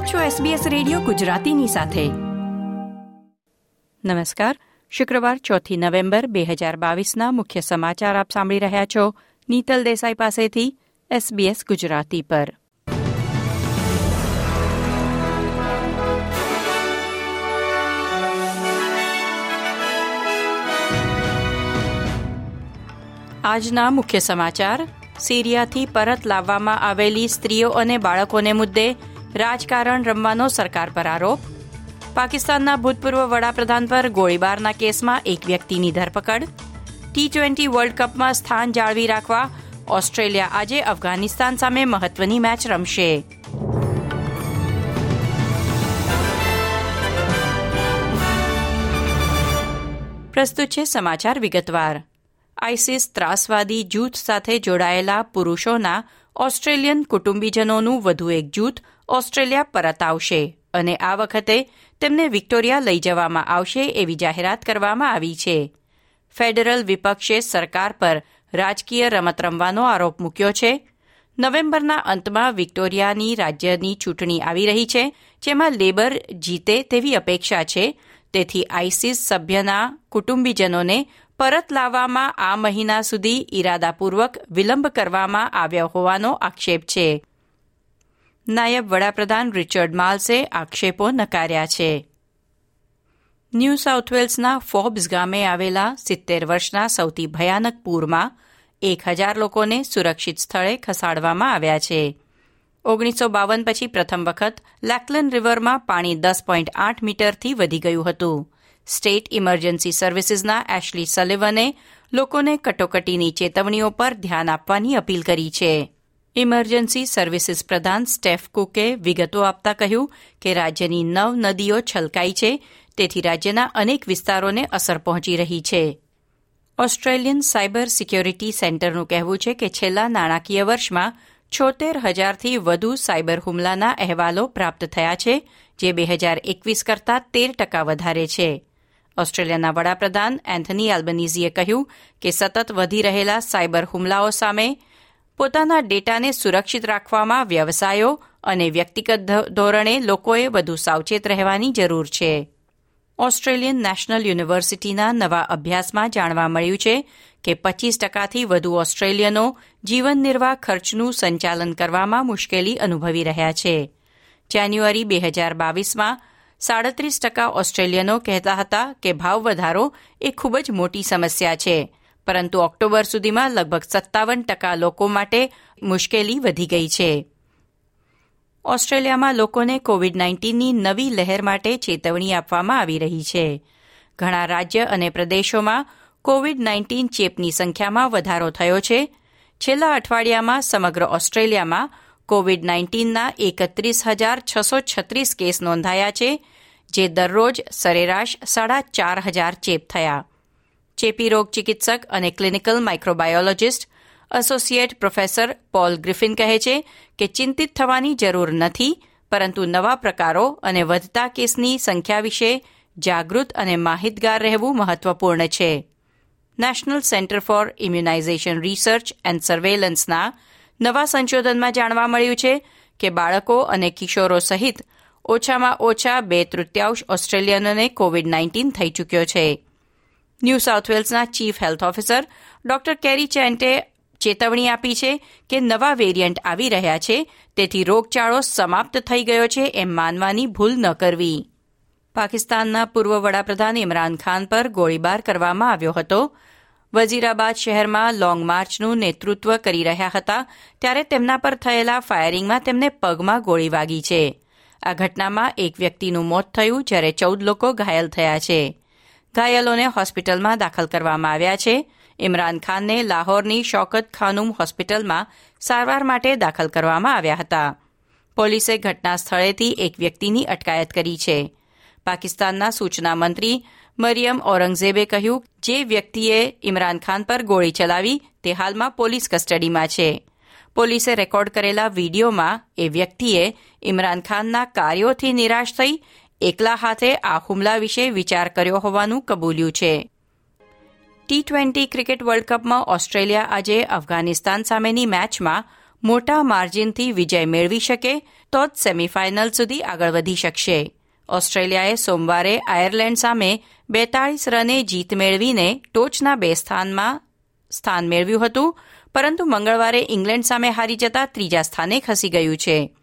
આપ છો SBS radio ગુજરાતીની સાથે. નમસ્કાર. શુક્રવાર ચોથી નવેમ્બર બે હજાર બાવીસના મુખ્ય સમાચાર આપ સાંભળી રહ્યા છો નીતલ દેસાઈ પાસેથી SBS ગુજરાતી પર. આજના મુખ્ય સમાચાર. સિરિયાથી પરત લાવવામાં આવેલી સ્ત્રીઓ અને બાળકોને મુદ્દે રાજકારણ રમવાનો સરકાર પર આરોપ. પાકિસ્તાનના ભૂતપૂર્વ વડાપ્રધાન પર ગોળીબારના કેસમાં એક વ્યક્તિની ધરપકડ. ટી ટ્વેન્ટી વર્લ્ડ કપમાં સ્થાન જાળવી રાખવા ઓસ્ટ્રેલિયા આજે અફઘાનિસ્તાન સામે મહત્વની મેચ રમશે. પ્રસ્તુત છે સમાચાર વિગતવાર. આઇસિસ ત્રાસવાદી જૂથ સાથે જોડાયેલા પુરુષોના ઓસ્ટ્રેલિયન કુટુંબીજનોનું વધુ એક જૂથ ઓસ્ટ્રેલિયા પરત આવશે અને આ વખતે તેમને વિક્ટોરિયા લઈ જવામાં આવશે એવી જાહેરાત કરવામાં આવી છે. ફેડરલ વિપક્ષે સરકાર પર રાજકીય રમત રમવાનો આરોપ મૂક્યો છે. નવેમ્બરના અંતમાં વિક્ટોરિયાની રાજ્યની ચૂંટણી આવી રહી છે, જેમાં લેબર જીતે તેવી અપેક્ષા છે. તેથી આઇસિસ સભ્યના કુટુંબીજનોને પરત લાવવામાં આ મહિના સુધી ઇરાદાપૂર્વક વિલંબ કરવામાં આવ્યો હોવાનો આક્ષેપ છે. નાયબ વડાપ્રધાન રિચર્ડ માલ્સે આક્ષેપો નકાર્યા છે. ન્યૂ સાઉથ વેલ્સના ફોબ્સ ગામે આવેલા સિત્તેર વર્ષના સૌથી ભયાનક પૂરમાં એક હજાર લોકોને સુરક્ષિત સ્થળે ખસાડવામાં આવ્યા છે. ઓગણીસો બાવન પછી પ્રથમ વખત લેકલન રિવરમાં પાણી દસ પોઈન્ટ આઠ મીટરથી વધી ગયું હતું. સ્ટેટ ઇમરજન્સી સર્વિસીસના એશલી સલિવને લોકોને કટોકટીની ચેતવણીઓ પર ધ્યાન આપવાની અપીલ કરી છે. ઇમરજન્સી સર્વિસીસ પ્રધાન સ્ટેફ કુકે વિગતો આપતા કહ્યું કે રાજ્યની નવ નદીઓ છલકાઈ છે, તેથી રાજ્યના અનેક વિસ્તારોને અસર પહોંચી રહી છે. ઓસ્ટ્રેલિયન સાયબર સિક્યોરિટી સેન્ટરનું કહેવું છે કે છેલ્લા નાણાકીય વર્ષમાં છોતેર હજારથી વધુ સાયબર હુમલાના અહેવાલો પ્રાપ્ત થયા છે, જે બે હજાર એકવીસ કરતાં તેર ટકા વધારે છે. ઓસ્ટ્રેલિયાના વડાપ્રધાન એન્થની આલ્બનીઝીએ કહ્યું કે સતત વધી રહેલા સાયબર હુમલાઓ સામે પોતાના ડેટાને સુરક્ષિત રાખવામાં વ્યવસાયો અને વ્યક્તિગત ધોરણે લોકોએ વધુ સાવચેત રહેવાની જરૂર છે. ઓસ્ટ્રેલિયન નેશનલ યુનિવર્સિટીના નવા અભ્યાસમાં જાણવા મળ્યું છે કે પચીસ ટકાથી વધુ ઓસ્ટ્રેલિયનો જીવન નિર્વાહ ખર્ચનું સંચાલન કરવામાં મુશ્કેલી અનુભવી રહ્યા છે. જાન્યુઆરી બે હજાર બાવીસમાં સાડત્રીસ ટકા ઓસ્ટ્રેલિયનો કહેતા હતા કે ભાવ વધારો એ ખૂબ જ મોટી સમસ્યા છે. પરંતુ ઓક્ટોબર સુધીમાં લગભગ સત્તાવન ટકા લોકો માટે મુશ્કેલી વધી ગઈ છે. ઓસ્ટ્રેલિયામાં લોકોને કોવિડ નાઇન્ટીનની નવી લહેર માટે ચેતવણી આપવામાં આવી રહી છે. ઘણા રાજ્ય અને પ્રદેશોમાં કોવિડ નાઇન્ટીન ચેપની સંખ્યામાં વધારો થયો છે. છેલ્લા અઠવાડિયામાં સમગ્ર ઓસ્ટ્રેલિયામાં કોવિડ નાઇન્ટીનના એકત્રીસ હજાર છસો છત્રીસ કેસ નોંધાયા છે, જે દરરોજ સરેરાશ સાડા ચાર હજાર ચેપ થયા. ચેપી રોગ ચિકિત્સક અને clinical microbiologist associate professor Paul Griffin કહે છે કે ચિંતિત થવાની જરૂર નથી, પરંતુ નવા પ્રકારો અને વધતા કેસની સંખ્યા વિશે જાગૃત અને માહિતગાર રહેવું મહત્વપૂર્ણ છે. National centre for immunisation research and સર્વેલન્સના નવા સંશોધનમાં જાણવા મળ્યું છે કે બાળકો અને કિશોરો સહિત ઓછામાં ઓછા બે તૃતીયાંશ ઓસ્ટ્રેલિયનોને કોવિડ નાઇન્ટીન થઈ ચૂક્યો છે. New south વેલ્સના chief health officer doctor Kerry ચેન્ટે ચેતવણી આપી છે કે નવા વેરિયન્ટ આવી રહ્યા છે, તેથી રોગચાળો સમાપ્ત થઈ ગયો છે એમ માનવાની ભૂલ ન કરવી. પાકિસ્તાનના પૂર્વ વડાપ્રધાન ઇમરાન ખાન પર ગોળીબાર કરવામાં આવ્યો હતો. વઝીરાબાદ શહેરમાં લોંગ માર્ચનું નેતૃત્વ કરી રહ્યા હતા, ત્યારે તેમના પર થયેલા ફાયરિંગમાં તેમને પગમાં ગોળી વાગી છે. આ ઘટનામાં એક વ્યક્તિનું મોત થયું, જ્યારે ચૌદ લોકો ઘાયલ થયા છે. ઘાયલોને હોસ્પિટલમાં દાખલ કરવામાં આવ્યા છે. ઇમરાન ખાનને લાહોરની શોકત ખાનુમ હોસ્પિટલમાં સારવાર માટે દાખલ કરવામાં આવ્યા હતા. પોલીસે ઘટના સ્થળેથી એક વ્યક્તિની અટકાયત કરી છે. પાકિસ્તાનના સૂચના મંત્રી મરિયમ ઔરંગઝેબે કહ્યું, જે વ્યક્તિએ ઇમરાન ખાન પર ગોળી ચલાવી, તે હાલમાં પોલીસ કસ્ટડીમાં છે. પોલીસે રેકોર્ડ કરેલા વિડીયોમાં એ વ્યક્તિએ ઇમરાન ખાનના કાર્યોથી નિરાશ થઈ એકલા હાથે આ હુમલા વિશે વિચાર કર્યો હોવાનું કબૂલ્યું છે. ટી ટ્વેન્ટી ક્રિકેટ વર્લ્ડ કપમાં ઓસ્ટ્રેલિયા આજે અફઘાનિસ્તાન સામેની મેચમાં મોટા માર્જિનથી વિજય મેળવી શકે તો જ સેમીફાઇનલ સુધી આગળ વધી શકશે. ઓસ્ટ્રેલિયાએ સોમવારે આયર્લેન્ડ સામે બેતાળીસ રને જીત મેળવીને ટોચના બે સ્થાનમાં સ્થાન મેળવ્યું હતું, પરંતુ મંગળવારે ઇંગ્લેન્ડ સામે હારી જતા ત્રીજા સ્થાને ખસી ગયું છે.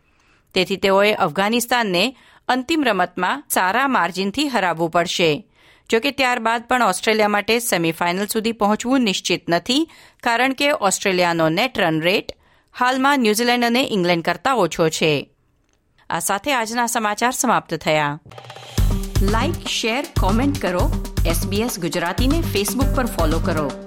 તેથી તેઓએ અફઘાનિસ્તાનને અંતિમ રમતમાં સારા માર્જિનથી હરાવવું પડશે. જોકે ત્યારબાદ પણ ઓસ્ટ્રેલિયા માટે સેમીફાઇનલ સુધી પહોંચવું નિશ્ચિત નથી, કારણ કે ઓસ્ટ્રેલિયાનો નેટ રન રેટ હાલમાં ન્યૂઝીલેન્ડ અને ઇંગ્લેન્ડ કરતાં ઓછો છે. આ સાથે આજના સમાચાર સમાપ્ત થયા. લાઇક શેર, કોમેન્ટ કરો. એસબીએસ ગુજરાતીને ફેસબુક પર ફોલો કરો.